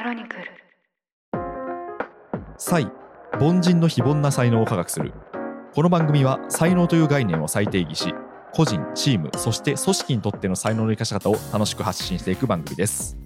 クロニクル才凡人の非凡な才能を科学するこの番組は才能という概念を再定義し個人チームそして組織にとっての才能の生かし方を楽しく発信していく番組です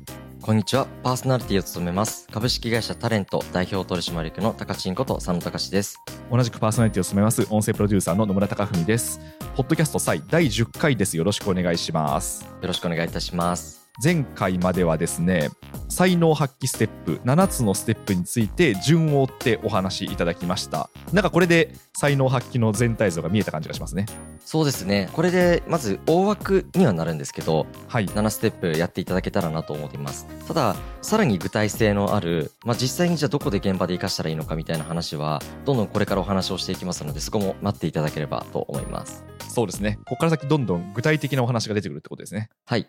こんにちは。パーソナリティを務めます。株式会社タレント代表取締役の高知んこと佐野隆です。同じくパーソナリティを務めます音声プロデューサーの野村貴文ですポッドキャスト才第10回ですよろしくお願いしますよろしくお願いいたします。前回まではですね才能発揮ステップ7つのステップについて順を追ってお話しいただきましたなんかこれで才能発揮の全体像が見えた感じがしますねそうですね。これで、まず大枠にはなるんですけど、はい7ステップやっていただけたらなと思っています。ただ、さらに具体性のある、まあ、実際にじゃあどこで現場で活かしたらいいのかみたいな話は、どんどんこれからお話をしていきますので、そこも待っていただければと思います。そうですねここから先どんどん具体的なお話が出てくるってことですねはい。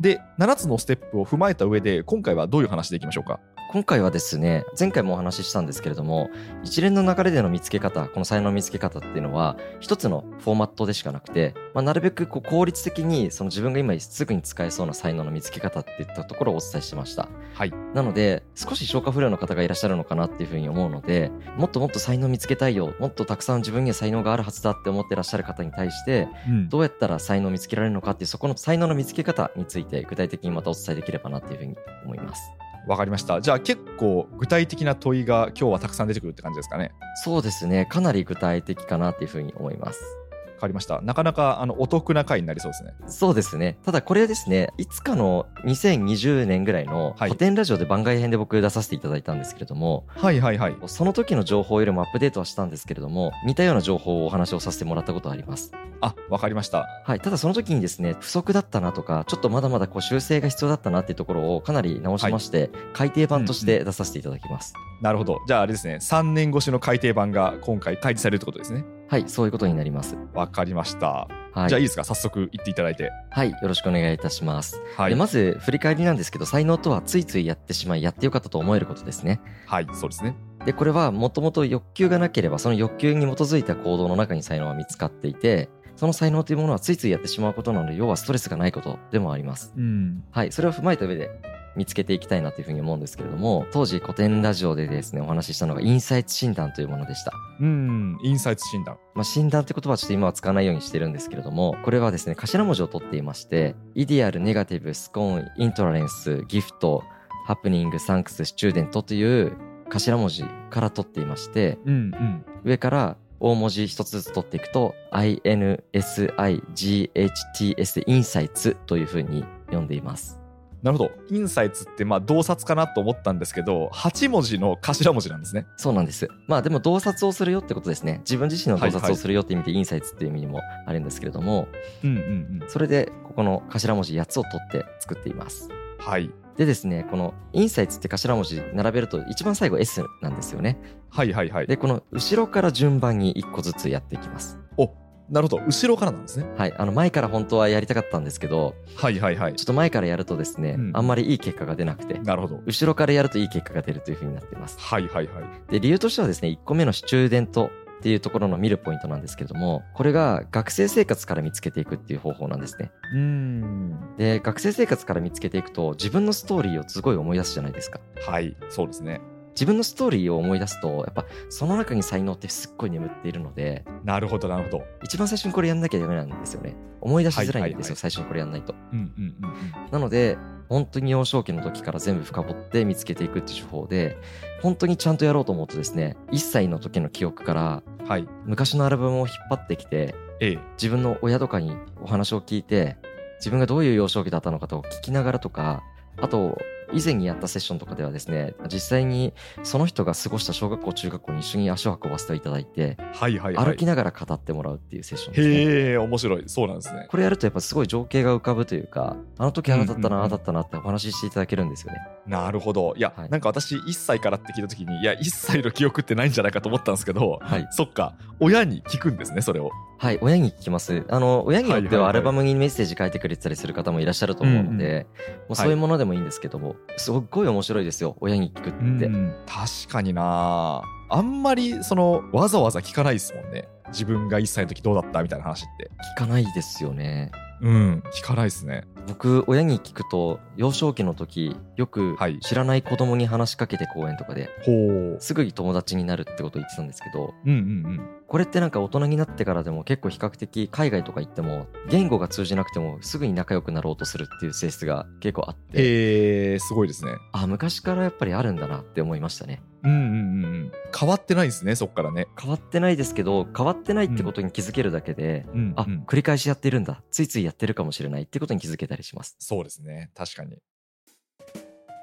で7つのステップを踏まえた上で今回はどういう話でいきましょうか？今回はですね前回もお話ししたんですけれども一連の流れでの見つけ方この才能の見つけ方っていうのは一つのフォーマットでしかなくて、まあ、なるべくこう効率的にその自分が今すぐに使えそうな才能の見つけ方っていったところをお伝えしました。はい。なので少し消化不良の方がいらっしゃるのかなっていうふうに思うのでもっともっと才能見つけたいよもっとたくさん自分には才能があるはずだって思ってらっしゃる方に対してうん。どうやったら才能を見つけられるのかっていうそこの才能の見つけ方について具体的にまたお伝えできればなっていうふうに思いますわかりましたじゃあ結構具体的な問いが今日はたくさん出てくるって感じですかねそうですね。かなり具体的かなっていうふうに思います。わかりました。なかなかあのお得な回になりそうですね。そうですね。ただこれですね、いつかの2020年ぐらいのはい。古典ラジオで番外編で僕出させていただいたんですけれども、はいはいはい。その時の情報よりもアップデートはしたんですけれども、似たような情報をお話をさせてもらったことあります。あわかりました。はい。ただその時にですね、不足だったなとか、ちょっとまだまだこう修正が必要だったなっていうところをかなり直しまして、改訂版として出させていただきます。なるほど。じゃああれですね3年越しの改訂版が今回開示されるってことですねはい。そういうことになります。わかりました、はい。じゃあいいですか？早速言っていただいてはい。よろしくお願いいたします。はいでまず振り返りなんですけど才能とはついついやってしまいやってよかったと思えることですねはいそうですねでこれはもともと欲求がなければその欲求に基づいた行動の中に才能は見つかっていてその才能というものはついついやってしまうことなので要はストレスがないことでもありますうんはいそれを踏まえた上で見つけていきたいなというふうに思うんですけれども当時古典ラジオでですねお話ししたのがインサイト診断というものでした。うんインサイト診断。まあ、診断って言葉はちょっと今は使わないようにしてるんですけれども、これはですね、頭文字を取っていまして、 ideal、negative、scorn、intolerance、gift、happening、thanks、student という頭文字から取っていまして、うんうん。上から大文字一つずつ取っていくと、INSIGHTS でインサイツというふうに読んでいます。なるほどインサイツってまあ洞察かなと思ったんですけど8文字の頭文字なんですねそうなんです。まあでも洞察をするよってことですね。自分自身の洞察をするよって意味でインサイツっていう意味にもあるんですけれども、うんうんうんそれでここの頭文字8つを取って作っています。はいでですね、このインサイツって頭文字並べると一番最後 S なんですよね。はいはいはいで、この後ろから順番に1個ずつやっていきます。おなるほど。後ろからなんですね。はい。あの前から本当はやりたかったんですけど、はいはいはい。ちょっと前からやるとですね、うん。あんまりいい結果が出なくて、なるほど。後ろからやるといい結果が出るというふうになっています。はいはいはい。で、理由としてはですね、1個目のスチューデントっていうところの見るポイントなんですけれども、これが学生生活から見つけていくっていう方法なんですね。うーん。で、学生生活から見つけていくと、自分のストーリーをすごい思い出すじゃないですか。はいそうですね自分のストーリーを思い出すと、やっぱその中に才能ってすっごい眠っているので、なるほどなるほど。一番最初にこれやんなきゃダメなんですよね。思い出しづらいんですよ、最初にこれやんないと。うんうんうん。うんなので、本当に幼少期の時から全部深掘って見つけていくっていう手法で、本当にちゃんとやろうと思うとですね、1歳の時の記憶からはい。昔のアルバムを引っ張ってきて、A 自分の親とかにお話を聞いて、自分がどういう幼少期だったのかと聞きながらとか、あと、以前にやったセッションとかではですね、実際にその人が過ごした小学校、中学校に一緒に足を運ばせていただいて、はいはいはい歩きながら語ってもらうっていうセッションですね。へえ面白いそうなんですねこれやるとやっぱすごい情景が浮かぶというか、あの時ああだったな、ああだったなってお話ししていただけるんですよね。なるほどいや、はいなんか私1歳からって聞いた時にいや1歳の記憶ってないんじゃないかと思ったんですけどはい。そっか親に聞くんですねそれを。はい、親に聞きます。あの、親によってはいはいはい。はアルバムにメッセージ書いてくれてたりする方もいらっしゃると思うので、もうそういうものでもいいんですけども、すっごい面白いですよ、親に聞くって。うん確かにな。あんまりそのわざわざ聞かないですもんね。自分が1歳の時どうだったみたいな話って。聞かないですよね。うん聞かないですね僕親に聞くと幼少期の時よくはい。知らない子供に話しかけて公園とかでほう。すぐに友達になるってことを言ってたんですけどうんうんうん。これってなんか大人になってからでも結構比較的海外とか行っても言語が通じなくてもすぐに仲良くなろうとするっていう性質が結構あって。へえすごいですね。あ昔からやっぱりあるんだなって思いましたねうんうんうんうん。変わってないですねそっからね。変わってないですけど変わってないってことに気づけるだけで、うん。あうん。繰り返しやってるんだ。ついついやってるかもしれないってことに気づけたりします。そうですね確かに。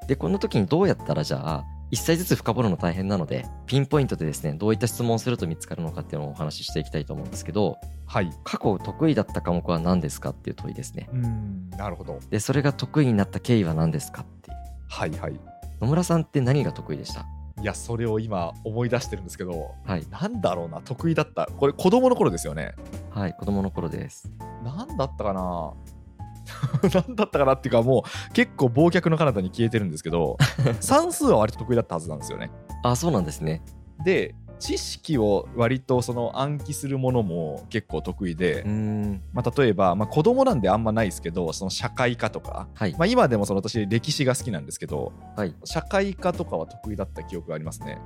でこの時にどうやったらじゃあ一歳ずつ深掘るの大変なのでピンポイントでですねどういった質問をすると見つかるのかっていうのをお話ししていきたいと思うんですけどはい。過去得意だった科目は何ですかっていう問いですね。うんなるほど。でそれが得意になった経緯は何ですかっていう。はいはい。野村さんって何が得意でした？いやそれを今思い出してるんですけどはい。なんだろうな得意だったこれ子供の頃ですよね。はい子供の頃です。なんだったかな？なんだったかなっていうかもう結構忘却の彼方に消えてるんですけど 算数は割と得意だったはずなんですよね。あそうなんですね。で知識を割とその暗記するものも結構得意で、まあ、例えば、まあ、子供なんであんまないですけどその社会科とか、はい。まあ、今でもその私歴史が好きなんですけどはい。社会科とかは得意だった記憶がありますね。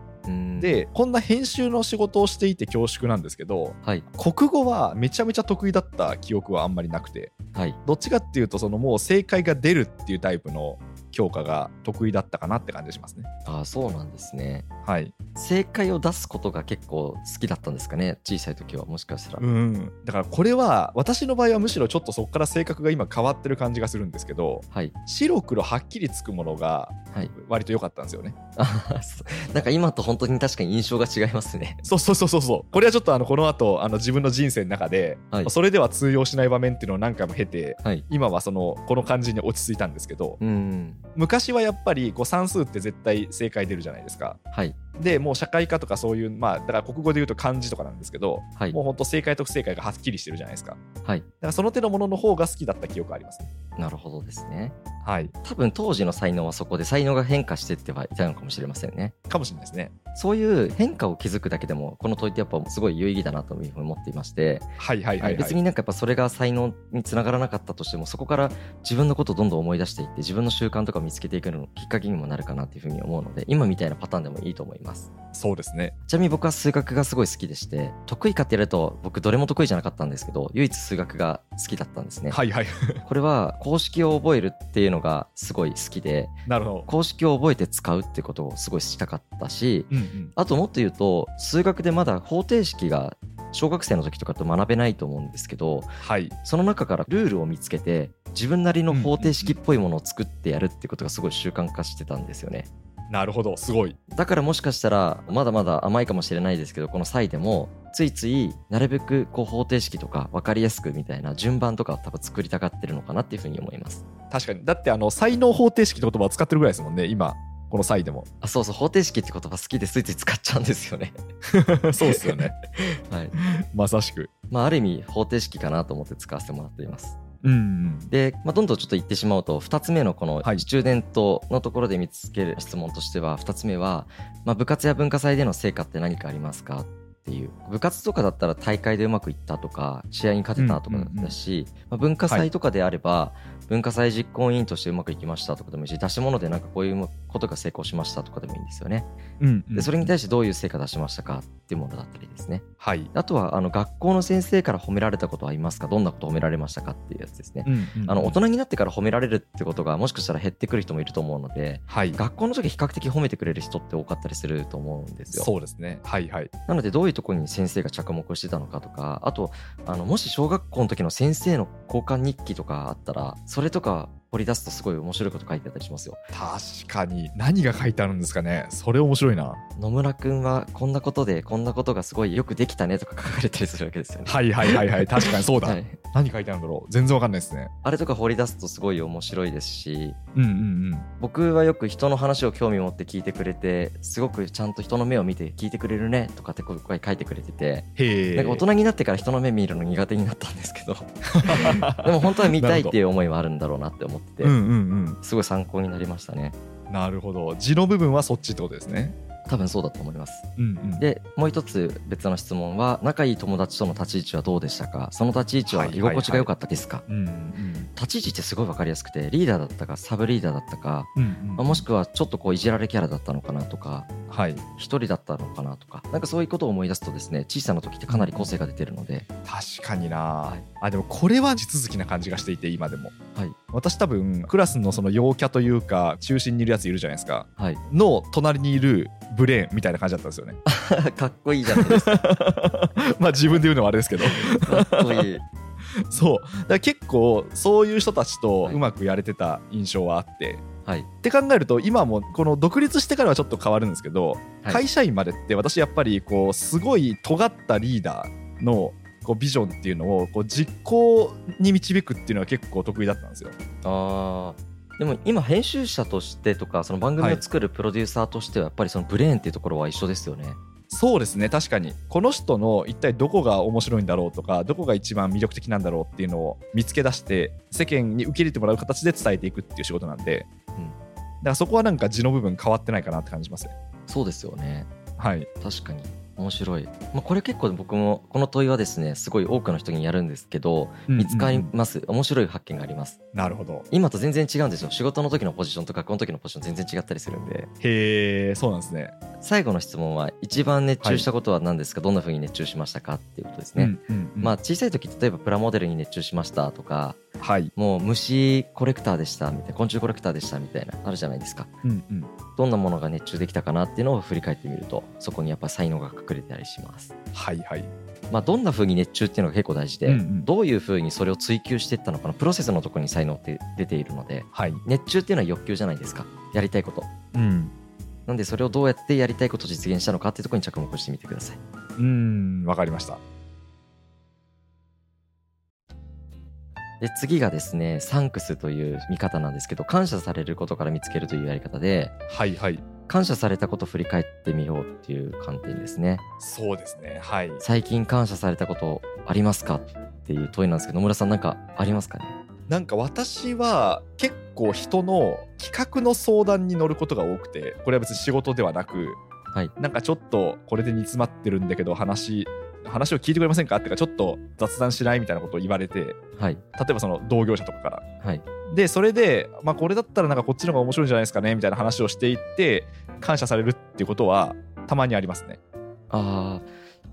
でこんな編集の仕事をしていて恐縮なんですけどはい。国語はめちゃめちゃ得意だった記憶はあんまりなくてはい。どっちかっていうとそのもう正解が出るっていうタイプの教科が得意だったかなって感じがしますね。あそうなんですね。はい。正解を出すことが結構好きだったんですかね？小さい時はもしかしたら、うん。だからこれは私の場合はむしろちょっとそこから性格が今変わってる感じがするんですけどはい。白黒はっきりつくものがはい。割と良かったんですよね。あそなんか今と本当に確かに印象が違いますね。そうそうそうそうそう。これはちょっとあのこの後あの自分の人生の中で、はい。それでは通用しない場面っていうのを何回も経てはい。今はそのこの感じに落ち着いたんですけどうん昔はやっぱりこう算数って絶対正解出るじゃないですか。はい。でもう社会科とかそういうまあだから国語で言うと漢字とかなんですけど、はい。もう本当正解と不正解がはっきりしてるじゃないですか。だはい。からその手のものの方が好きだった記憶ありますね。なるほどですね。はい。多分当時の才能はそこで才能が変化してってはいたのかもしれませんね。かもしれないですねそういう変化を気づくだけでもこの問いってやっぱすごい有意義だなというふうに思っていまして、はいはいはい、はい、別になんかやっぱそれが才能につながらなかったとしてもそこから自分のことをどんどん思い出していって自分の習慣とかを見つけていくのきっかけにもなるかなっていうふうに思うので今みたいなパターンでもいいと思います。そうですね。ちなみに僕は数学がすごい好きでして得意かってやると僕どれも得意じゃなかったんですけど唯一数学が好きだったんですね、はいはい。これは公式を覚えるっていうのがすごい好きでなるほど。公式を覚えて使うってことをすごいしたかったしうんうんあともっと言うと数学でまだ方程式が小学生の時とかと学べないと思うんですけどはい。その中からルールを見つけて自分なりの方程式っぽいものを作ってやるってことがすごい習慣化してたんですよね。なるほど。すごい。だからもしかしたらまだまだ甘いかもしれないですけどこの際でもついついなるべくこう方程式とか分かりやすくみたいな順番とかを多分作りたがってるのかなっていうふうに思います。確かに。だってあの才能方程式って言葉を使ってるぐらいですもんね今この際でも。あそうそう方程式って言葉好きでついつい使っちゃうんですよね。そうですよね。はい。まさしく。まあある意味方程式かなと思って使わせてもらっています。うんうんで、まあ、どんどんちょっと言ってしまうと2つ目のこのはい。スチューデントのところで見つける質問としては2つ目は、まあ、部活や文化祭での成果って何かありますかっていう。部活とかだったら大会でうまくいったとか試合に勝てたとかだし、まあ、文化祭とかであれば、文化祭実行委員としてうまくいきましたとかでもいいし出し物でなんかこういうことが成功しましたとかでもいいんですよね。うんうん。でそれに対してどういう成果出しましたかっていうものだったりですね。はい。あとはあの学校の先生から褒められたことはありますかどんなこと褒められましたかっていうやつですね。うんうんあの大人になってから褒められるってことがもしかしたら減ってくる人もいると思うのではい。学校の時比較的褒めてくれる人って多かったりすると思うんですよ。そうですね。はいはい。なのでどういうところに先生が着目してたのかとかあとあのもし小学校の時の先生の交換日記とかあったらそれそれとか掘り出すとすごい面白いこと書いてあったりしますよ。確かに。何が書いてあるんですかね。それ面白いな。野村くんはこんなことでこんなことがすごいよくできたねとか書かれたりするわけですよね。はいはいはいはい。確かにそうだ、はい。何書いてあるんだろう。全然わかんないですね。あれとか掘り出すとすごい面白いですし。うんうんうん。僕はよく人の話を興味持って聞いてくれてすごくちゃんと人の目を見て聞いてくれるねとかってこう書いてくれててへえ。なんか大人になってから人の目見るの苦手になったんですけど。でも本当は見たいっていう思いはあるんだろうなって思ってて、うんうんすごい参考になりましたね。うんなるほど。字の部分はそっちってことですね。多分そうだと思います。うんうん、でもう一つ別の質問は仲いい友達との立ち位置はどうでしたか？その立ち位置は居心地が良かったですか、うんうん立ち位置ってすごい分かりやすくてリーダーだったかサブリーダーだったか、うんうんまあもしくはちょっとこういじられキャラだったのかなとかはい。一人だったのかなとかなんかそういうことを思い出すとですね小さな時ってかなり個性が出てるので、確かにな、はい。あでもこれは地続きな感じがしていて今でも。はい私多分クラスのその陽キャというか中心にいるやついるじゃないですか。はい。の隣にいるブレーンみたいな感じだったんですよね。かっこいいじゃないですか。まあ自分で言うのはあれですけど。かっこいい。そう。だから結構そういう人たちとうまくやれてた印象はあって、はい。って考えると今もこの独立してからはちょっと変わるんですけど、はい。会社員までって私やっぱりこうすごい尖ったリーダーのこうビジョンっていうのをこう実行に導くっていうのは結構得意だったんですよ。あーでも今編集者としてとかその番組を作るプロデューサーとしてはやっぱりそのブレーンっていうところは一緒ですよね。そうですね確かにこの人の一体どこが面白いんだろうとかどこが一番魅力的なんだろうっていうのを見つけ出して世間に受け入れてもらう形で伝えていくっていう仕事なんで、うんだからそこはなんか字の部分変わってないかなって感じますね。そうですよね。はい、確かに面白い、まあ、これ結構僕もこの問いはですねすごい多くの人にやるんですけど見つかります、面白い発見があります。なるほど。今と全然違うんですよ。仕事の時のポジションと学校の時のポジション全然違ったりするんで。へえそうなんですね。最後の質問は一番熱中したことは何ですか、どんな風に熱中しましたか？っていうことですね、うんうんうん。まあ小さい時例えばプラモデルに熱中しましたとかはい、もう虫コレクターでしたみたいな。昆虫コレクターでしたみたいな。あるじゃないですか。うんうん、どんなものが熱中できたかなっていうのを振り返ってみるとそこにやっぱ才能が隠れてたりします。はいはい。まあ、どんな風に熱中っていうのが結構大事で、うんうん。どういう風にそれを追求していったのかなプロセスのところに才能って出ているのではい、熱中っていうのは欲求じゃないですか。やりたいこと。うん。なんでそれをどうやってやりたいことを実現したのかっていうところに着目してみてください。うんわかりました。で次がですねサンクスという見方なんですけど感謝されることから見つけるというやり方ではいはい。感謝されたことを振り返ってみようっていう観点ですね。そうですねはい。最近感謝されたことありますかっていう問いなんですけど野村さんなんかありますかね？なんか私は結構人の企画の相談に乗ることが多くてこれは別に仕事ではなく、はい。なんかちょっとこれで煮詰まってるんだけど話話を聞いてくれませんか？ってかちょっと雑談しないみたいなことを言われて。例はい。えばその同業者とかから。はい。でそれで、まあ、これだったらなんかこっちの方が面白いんじゃないですかね？みたいな話をしていって感謝されるっていうことはたまにありますね。ああ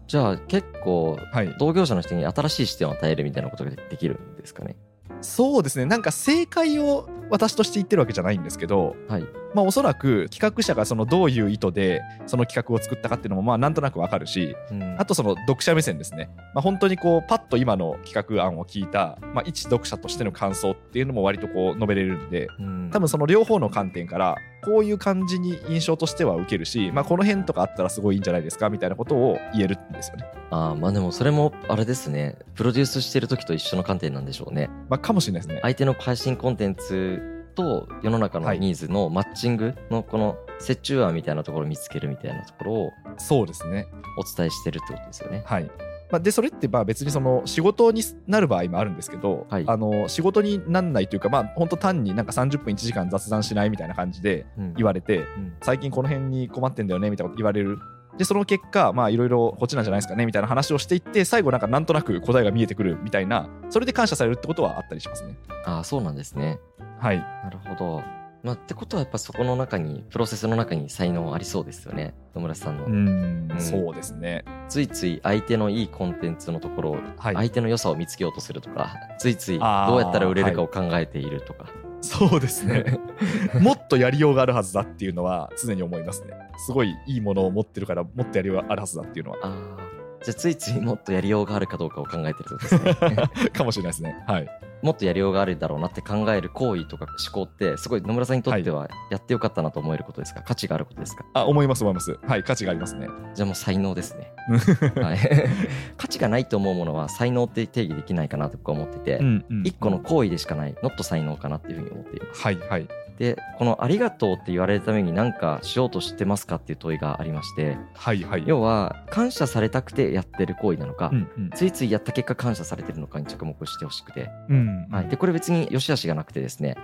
じゃあ結構はい。同業者の人に新しい視点を与えるみたいなことができるんですかね？そうですね。なんか正解を私として言ってるわけじゃないんですけどはい。まあ、おそらく企画者がそのどういう意図でその企画を作ったかっていうのもまあなんとなくわかるしうん。あとその読者目線ですね、まあ、本当にこうパッと今の企画案を聞いた、まあ、一読者としての感想っていうのも割とこう述べれるんでうん。多分その両方の観点からこういう感じに印象としては受けるし、まあ、この辺とかあったらすごいいいんじゃないですかみたいなことを言えるんですよね。あーまあでもそれもあれですね。プロデュースしてる時と一緒の観点なんでしょうね。まあ、かもしれないですね。相手の配信コンテンツと世の中のニーズのマッチングのこの折衷案みたいなところを見つけるみたいなところをそうですね。お伝えしてるってことですよね。はい。まあ、でそれってまあ別にその仕事になる場合もあるんですけど、はい。あの仕事になんないというかまあ本当単になんか30分1時間雑談しないみたいな感じでうん。言われて、うん。最近この辺に困ってんだよねみたいなこと言われるでその結果まあいろいろこっちなんじゃないですかねみたいな話をしていって最後なんかなんとなく答えが見えてくるみたいなそれで感謝されるってことはあったりしますね。ああそうなんですね。はい。なるほど。まあってことはやっぱそこの中にプロセスの中に才能ありそうですよね野村さんの、うんうん。そうですね。ついつい相手のいいコンテンツのところをはい。相手の良さを見つけようとするとかついついどうやったら売れるかを考えているとか、そうですね。もっとやりようがあるはずだっていうのは常に思いますね。すごいいいものを持ってるからもっとやりようがあるはずだっていうのは。ああじゃあついついもっとやりようがあるかどうかを考えてるってことですね。かもしれないですね。はいもっとやりようがあるだろうなって考える行為とか思考ってすごい野村さんにとってはやってよかったなと思えることですか？価値があることですか？あ思います思います。はい価値がありますね。じゃあもう才能ですね、はい、価値がないと思うものは才能って定義できないかなと僕は思ってて、んうん一個の行為でしかないノット才能かなっていうふうに思っています。はいはいでこの「ありがとう」って言われるために何かしようとしてますかっていう問いがありましてはいはい。要は感謝されたくてやってる行為なのか、うんうん。ついついやった結果感謝されてるのかに着目してほしくて、うんはい、でこれ別に良し悪しがなくてですね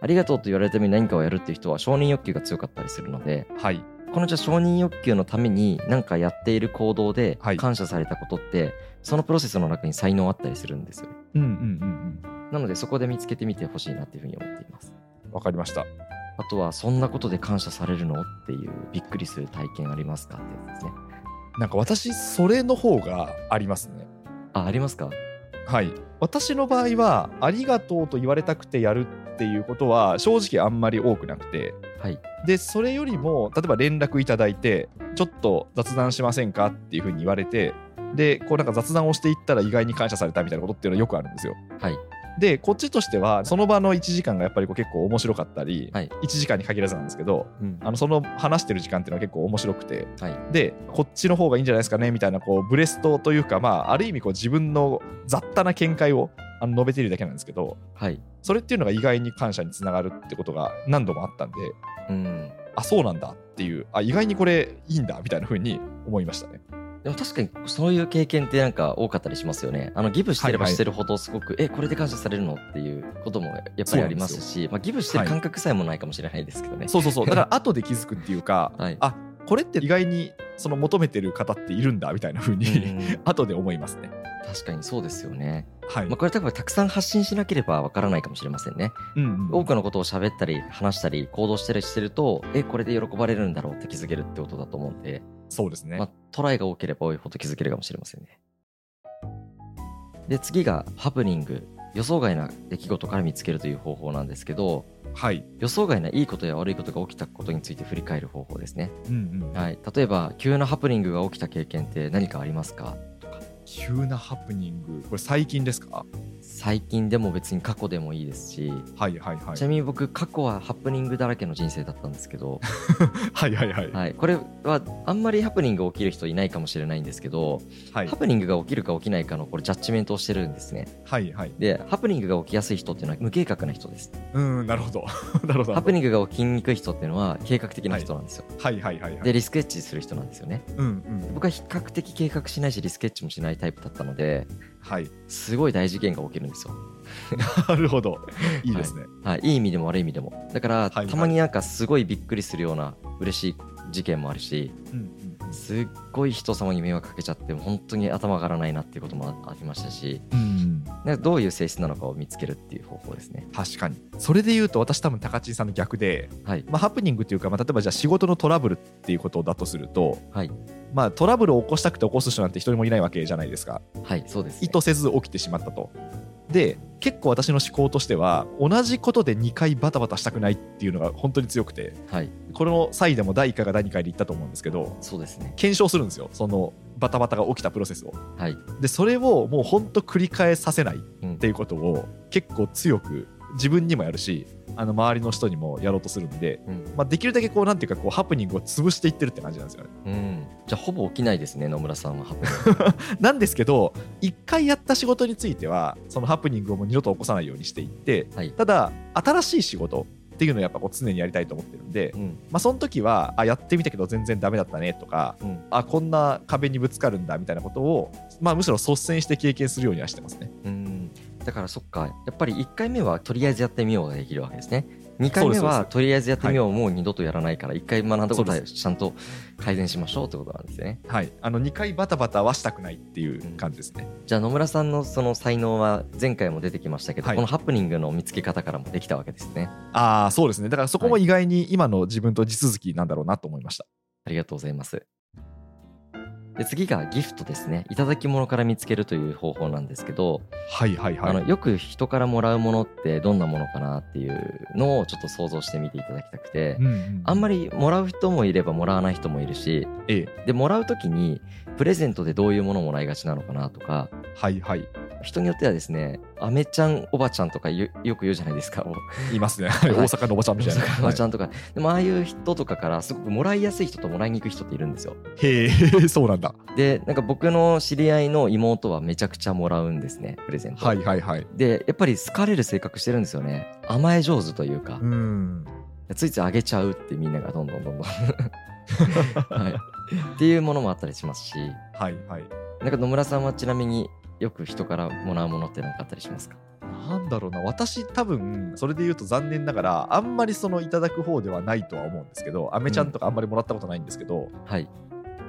ありがとうと言われるために何かをやるっていう人は承認欲求が強かったりするのではい。このじゃあ承認欲求のために何かやっている行動ではい。感謝されたことって、そのプロセスの中に才能あったりするんですよ。うんうんうん。なのでそこで見つけてみてほしいなっていうふうに思っています。うん。わかりました。あとは、そんなことで感謝されるの？っていうびっくりする体験ありますか？ってやつですね。なんか私、それの方がありますね。あ、ありますか？はい。私の場合は、ありがとうと言われたくてやるっていうことは、正直あんまり多くなくて、はい。で、それよりも、例えば連絡いただいて、ちょっと雑談しませんか？っていうふうに言われて、で、こうなんか雑談をしていったら意外に感謝されたみたいなことっていうのはよくあるんですよ。はい。で、こっちとしては、その場の1時間がやっぱりこう結構面白かったり、はい1時間に限らずなんですけど、うんあのその話してる時間っていうのは結構面白くて、はい。で、こっちの方がいいんじゃないですかねみたいな、こう、ブレストというか、まあ、ある意味こう自分の雑多な見解をあの述べているだけなんですけど、はい。それっていうのが意外に感謝につながるってことが何度もあったんで、うん。あ、そうなんだっていう、あ、意外にこれいいんだみたいな風に思いましたね。でも確かにそういう経験ってなんか多かったりしますよね。あのギブしてればはいはいしてるほどすごく、え、これで感謝されるのっていうこともやっぱりありますし、まあギブしてる感覚さえもないかもしれないですけどね。そうそうそう。だから 後で気づくっていうか、はいあ、これって意外にその求めてる方っているんだみたいな風に、うん 後で思いますね。確かにそうですよね。はい。まあこれ多分たくさん発信しなければわからないかもしれませんね。うんうん多くのことを喋ったり話したり行動したりしてると、え、これで喜ばれるんだろうって気づけるってことだと思うんで、そうですね。まあ、トライが多ければ多いほど気づけるかもしれませんね。で、次がハプニング。予想外な出来事から見つけるという方法なんですけど、はい。予想外ないいことや悪いことが起きたことについて振り返る方法ですね。うんうん。はい。例えば、急なハプニングが起きた経験って何かありますか？急なハプニング、これ最近ですか？最近でも別に過去でもいいですし、はいはいはいち。なみに僕、過去はハプニングだらけの人生だったんですけど、はいはいはい。はい。これはあんまりハプニング起きる人いないかもしれないんですけど、はいハプニングが起きるか起きないかのこれジャッジメントをしてるんですね。はいはい。で、ハプニングが起きやすい人っていうのは無計画な人です。うん、なるほど。なるほど。ハプニングが起きにくい人っていうのは計画的な人なんですよ。はいはいはいはい。で、リスクエッジする人なんですよね。うんうん。僕は比較的計画しないしリスクエッジもしないタイプだったので、はい。すごい大事件が起きるんですよ。なるほど。いいですね。はい、いい意味でも悪い意味でも。だから、はいはいたまになんかすごいびっくりするような嬉しい事件もあるし、うんうんすっごい人様に迷惑かけちゃって、本当に頭上がらないなっていうこともあありましたし、うん。どういう性質なのかを見つけるっていう方法ですね。確かに。それで言うと、私多分高知さんの逆で、はい。まあ、ハプニングっていうか、まあ、例えばじゃあ仕事のトラブルっていうことだとすると、はい。まあ、トラブルを起こしたくて起こす人なんて一人もいないわけじゃないですか。はい、そうです、ね。意図せず起きてしまったと。で、結構私の思考としては、同じことで2回バタバタしたくないっていうのが本当に強くて、はい。この際でも第1回か第2回で言ったと思うんですけど、そうですね。検証するんですよ、そのバタバタが起きたプロセスを。はい。で、それをもう本当繰り返させないっうんていうことを結構強く自分にもやるし、あの周りの人にもやろうとするんで、うん。まあ、できるだけこうなんていうかこうハプニングを潰していってるって感じなんですよね。うん。じゃあ、ほぼ起きないですね、野村さんは。ハプニング なんですけど一回やった仕事についてはそのハプニングをもう二度と起こさないようにしていってはい。ただ新しい仕事っていうのをやっぱこう常にやりたいと思ってるんで、うん。まあ、その時はあやってみたけど全然ダメだったねとかうん。あこんな壁にぶつかるんだみたいなことを、まあ、むしろ率先して経験するようにはしてますね。うん。だから、そっか。やっぱり1回目はとりあえずやってみようができるわけですね。2回目はとりあえずやってみよう、もう二度とやらないから、1回学んだことはちゃんと改善しましょうってことなんですよね。はい、あの2回バタバタはしたくないっていう感じですね。じゃあ野村さんのその才能は前回も出てきましたけど、はいこのハプニングの見つけ方からもできたわけですね。ああそうですねだからそこも意外に今の自分と地続きなんだろうなと思いました。ありがとうございます。で次がギフトですね。いただき物から見つけるという方法なんですけど、はいはいはい。あのよく人からもらうものってどんなものかなっていうのをちょっと想像してみていただきたくて、うんうんあんまりもらう人もいればもらわない人もいるし、ええで、もらうときにプレゼントでどういうものをもらいがちなのかなとか、はいはい人によってはですね、アメちゃんおばちゃんとかよよく言うじゃないですか。言いますね。はい大阪のおばちゃんみたいな。大阪のおばちゃん。んとか、でもああいう人とかからすごくもらいやすい人ともらいにくい人っているんですよ。へえ、そうなんだ。で、なんか僕の知り合いの妹はめちゃくちゃもらうんですね、プレゼント。はいはいはい。で、やっぱり好かれる性格してるんですよね。甘え上手というか、うん。ついついあげちゃうってみんながどんどんどんどん。はい。っていうものもあったりしますし、はいはい。なんか野村さんはちなみによく人からもらうものって何かあったりしますか？なんだろうな。私多分それで言うと残念ながらあんまりそのいただく方ではないとは思うんですけどアメちゃんとかあんまりもらったことないんですけど、はい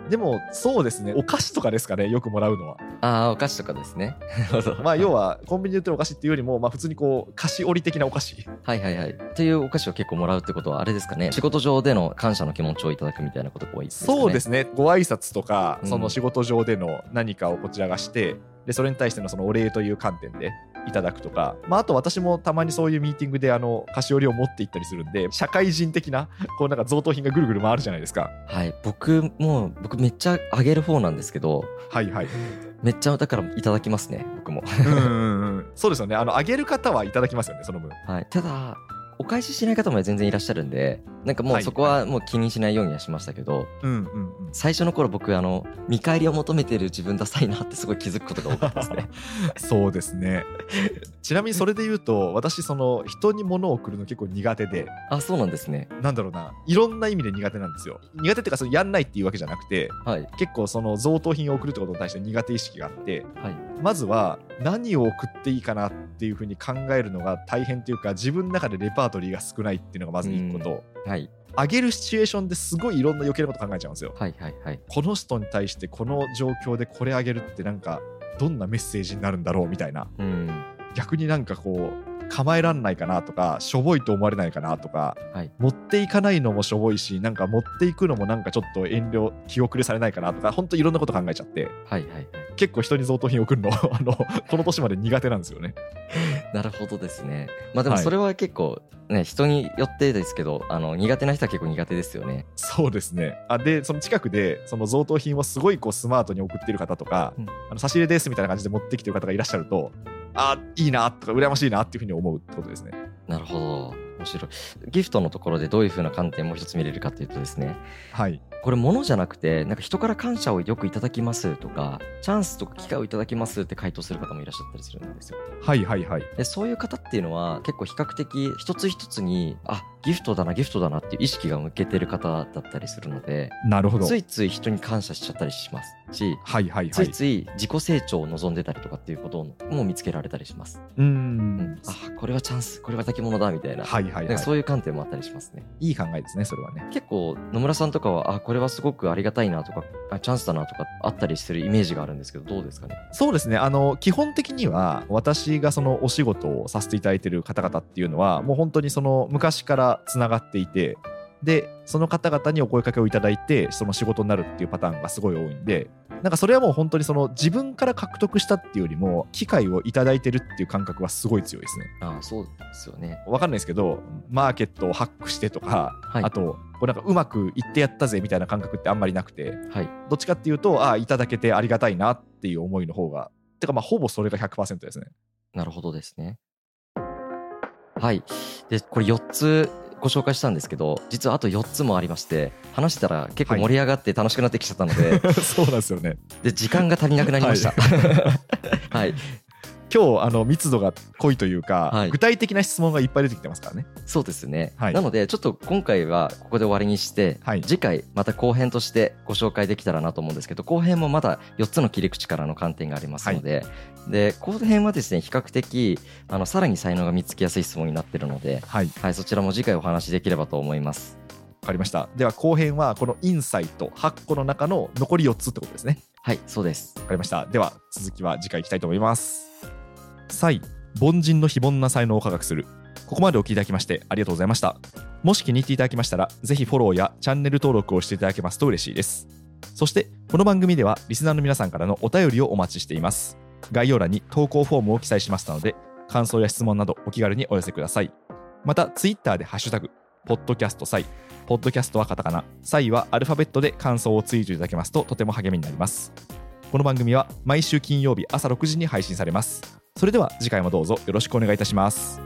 でもそうですね。お菓子とかですかねよくもらうのは。ああお菓子とかですね。まあ要はコンビニで売ってるお菓子っていうよりもまあ普通にこう菓子折り的なお菓子。はいはいはい。っていうお菓子を結構もらうってことはあれですかね。仕事上での感謝の気持ちをいただくみたいなことが多いですかね。そうですね。ご挨拶とかうん。その仕事上での何かをこちらがして、でそれに対してのそのお礼という観点でいただくとか、まあ、あと私もたまにそういうミーティングであの菓子折りを持って行ったりするんで社会人的なこうなんか贈答品がぐるぐる回るじゃないですか。はい。僕も僕めっちゃあげる方なんですけどはいはい。めっちゃだからいただきますね僕も。うんうんうん。そうですよね。あのあげる方はいただきますよねその分。はい。ただお返ししない方も全然いらっしゃるんでなんかもはい。うそこはもう気にしないようにはしましたけど、最初の頃僕あの見返りを求めてる自分ダサいなってすごい気づくことが多かったですね。そうですね。ちなみにそれで言うと私その人に物を送るの結構苦手で。あそうなんですね。なんだろうな。いろんな意味で苦手なんですよ。苦手っていうかそのやんないっていうわけじゃなくてはい。結構その贈答品を送るってことに対して苦手意識があってはいまずは何を送っていいかなっていうふうに考えるのが大変っていうか自分の中でレパートリーが少ないっていうのがまず一個と。はい。あげるシチュエーションですごいいろんな余計なこと考えちゃうんですよ。はいはいはい。この人に対してこの状況でこれあげるってなんかどんなメッセージになるんだろうみたいな。うん。逆になんかこう構えらんないかなとかしょぼいと思われないかなとか、はい。持っていかないのもしょぼいしなんか持っていくのもなんかちょっと遠慮気遅れされないかなとか本当いろんなこと考えちゃって。はいはいはい結構人に贈答品送るの。あのこの年まで苦手なんですよね。なるほどですね。まあでもはい。それは結構ね、人によってですけどあの苦手な人は結構苦手ですよね。そうですね。あでその近くでその贈答品をすごいこうスマートに送ってる方とか、うん。あの差し入れですみたいな感じで持ってきてる方がいらっしゃるとあいいなとか羨ましいなっていうふうに思うってことですね。なるほど面白い。ギフトのところでどういう風な観点も一つ見れるかというとですね。はい。これ物じゃなくてなんか人から感謝をよくいただきますとかチャンスとか機会をいただきますって回答する方もいらっしゃったりするんですよ。はいはいはい。でそういう方っていうのは結構比較的一つ一つにあギフトだなギフトだなっていう意識が向けてる方だったりするのでなるほど。ついつい人に感謝しちゃったりしますしはいはいはい。ついつい自己成長を望んでたりとかっていうことも見つけられたりします、うん。ん。あこれはチャンスこれは先物だみたいな,、はいはいはい。そういう観点もあったりしますね。いい考えですねそれはね。結構野村さんとかはあこれはすごくありがたいなとかあチャンスだなとかあったりするイメージがあるんですけどどうですかね？そうですね。あの基本的には私がそのお仕事をさせていただいている方々っていうのはもう本当にその昔からつながっていてでその方々にお声かけをいただいてその仕事になるっていうパターンがすごい多いんでなんかそれはもう本当にその自分から獲得したっていうよりも機会をいただいてるっていう感覚はすごい強いですね。あそうですよねわかんないですけどマーケットをハックしてとか、はいあとこうなんかうまくいってやったぜみたいな感覚ってあんまりなくてはいどっちかっていうとああいただけてありがたいなっていう思いの方がてかまあほぼそれが100%ですね。なるほどですねはい。でこれ4つご紹介したんですけど実はあと4つもありまして話してたら結構盛り上がって楽しくなってきちゃったので、そうなんですよね。で時間が足りなくなりました。はい 今日あの密度が濃いというか、はい具体的な質問がいっぱい出てきてますからね。そうですね、はいなのでちょっと今回はここで終わりにして、はい次回また後編としてご紹介できたらなと思うんですけど後編もまだ4つの切り口からの観点がありますので、で後編はですね比較的あのさらに才能が見つけやすい質問になっているので、はい、はい、そちらも次回お話しできればと思いますわかりました。では後編はこのインサイト8個の中の残り4つってことですね。はいそうですわかりました。では続きは次回いきたいと思います。才、凡人の非凡な才能を科学する。ここまでお聞きいただきましてありがとうございました。もし気に入っていただけましたら、ぜひフォローやチャンネル登録をしていただけますと嬉しいです。そして、この番組ではリスナーの皆さんからのお便りをお待ちしています。概要欄に投稿フォームを記載しましたので、感想や質問などお気軽にお寄せください。また、ツイッターでハッシュタグ、ポッドキャストサイ、ポッドキャストはカタカナ、サイはアルファベットで感想をツイートいただけますととても励みになります。この番組は毎週金曜日朝6時に配信されます。それでは次回もどうぞよろしくお願いいたします。